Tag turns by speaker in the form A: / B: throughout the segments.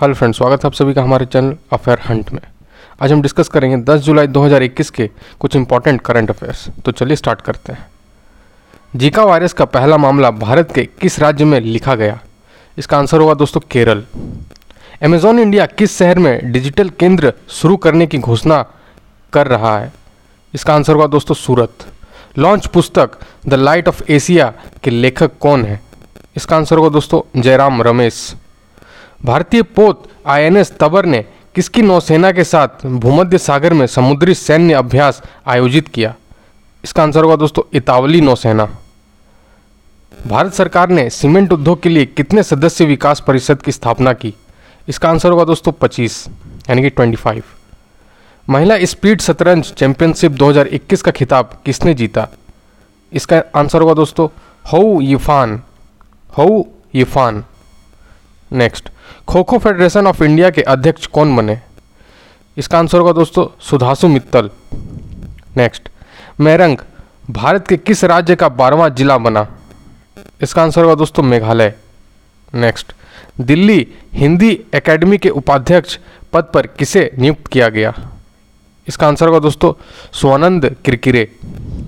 A: Hello friends, स्वागत है आप सभी का हमारे चैनल अफेयर हंट में। आज हम डिस्कस करेंगे 10 जुलाई 2021 के कुछ इंपॉर्टेंट करंट अफेयर्स तो चलिए स्टार्ट करते हैं। जीका वायरस का पहला मामला भारत के किस राज्य में लिखा गया? इसका आंसर होगा दोस्तों केरल। अमेजॉन इंडिया किस शहर में डिजिटल केंद्र शुरू करने की घोषणा कर रहा है? इसका आंसर होगा दोस्तों सूरत। लॉन्च पुस्तक द लाइट ऑफ़ एशिया के लेखक कौन है? इसका आंसर होगा दोस्तों जयराम रमेश। भारतीय पोत आईएनएस तबर ने किसकी नौसेना के साथ भूमध्य सागर में समुद्री सैन्य अभ्यास आयोजित किया? इसका आंसर होगा दोस्तों, इतावली नौसेना। भारत सरकार ने सीमेंट उद्योग के लिए कितने सदस्य विकास परिषद की स्थापना की? इसका आंसर होगा दोस्तों 25 यानी कि 25 महिला स्पीड शतरंज चैंपियनशिप 2021 का खिताब किसने जीता? इसका आंसर होगा दोस्तों, हऊ यिफान हऊ Yifan. Next. Kho kho federation of India के अध्यक्ष कौन बने? इसका आंसर होगा दोस्तों सुधासु मित्तल। नेक्स्ट। मैरंग, भारत के किस राज्य का बारहवा जिला बना? इसका आंसर होगा दोस्तों, मेघालय। नेक्स्ट। दिल्ली, हिंदी एकेडमी के उपाध्यक्ष पद पर किसे नियुक्त किया गया? इसका आंसर होगा दोस्तों स्वानंद किरकिरे।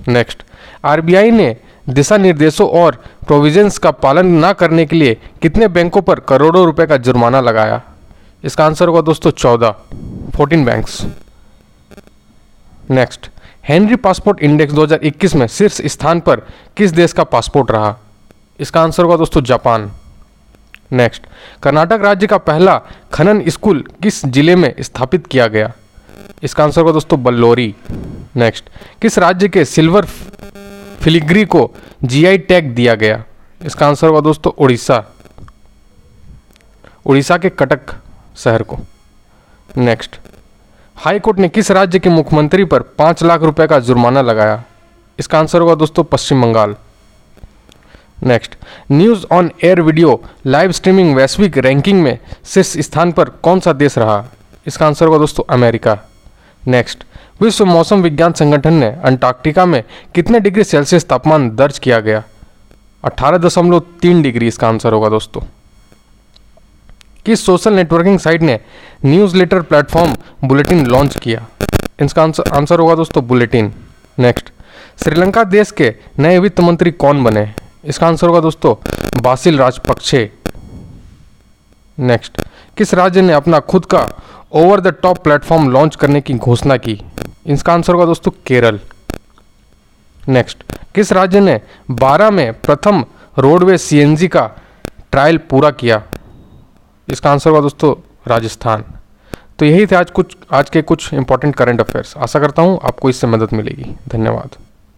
A: नेक्स्ट। आरबीआई ने दिशा निर्देशों और प्रोविजंस का पालन न करने के लिए कितने बैंकों पर करोड़ों रुपए का जुर्माना लगाया? इसका आंसर होगा दोस्तों चौदह। Fourteen banks next Henry passport index 2021 में शीर्ष स्थान पर किस देश का पासपोर्ट रहा? इसका आंसर होगा दोस्तों जापान। नेक्स्ट कर्नाटक राज्य का पहला खनन स्कूल किस ज़िले में स्थापित किया गया? इसका आंसर होगा दोस्तों बल्लोरी। नेक्स्ट किस राज्य के सिल्वर फिलिग्री को जीआई टैग दिया गया। इसका आंसर होगा दोस्तों उड़ीसा। उड़ीसा के कटक शहर को। नेक्स्ट हाई कोर्ट ने किस राज्य के मुख्यमंत्री पर पाँच लाख रुपए का जुर्माना लगाया? इसका आंसर होगा दोस्तों Paschim Bangal. Next news on air video live streaming वैश्विक रैंकिंग में शीर्ष स्थान पर कौन सा देश रहा? इसका आंसर होगा दोस्तों अमेरिका। नेक्स्ट विश्व मौसम विज्ञान संगठन ने अंटार्कटिका में कितने डिग्री सेल्सियस तापमान दर्ज किया गया? अठारह दशमलव तीन डिग्री इसका आंसर होगा दोस्तों। किस सोशल नेटवर्किंग साइट ने news letter platform bulletin launch किया? इसका आंसर आंसर होगा दोस्तों बुलेटिन। नेक्स्ट, श्रीलंका देश के नए वित्त मंत्री कौन बने? इसका आंसर होगा दोस्तों बासिल राजपक्षे। नेक्स्ट, किस राज्य ने अपना खुद का over the top platform launch करने की घोषणा की। इसका आंसर होगा दोस्तों, केरल। नेक्स्ट किस राज्य ने 12 में प्रथम रोडवे सीएनजी का ट्रायल पूरा किया? इसका आंसर होगा दोस्तों, राजस्थान। तो यही थे आज कुछ, आज के कुछ इंपॉर्टेंट करंट अफेयर्स आशा करता हूँ आपको इससे मदद मिलेगी। धन्यवाद।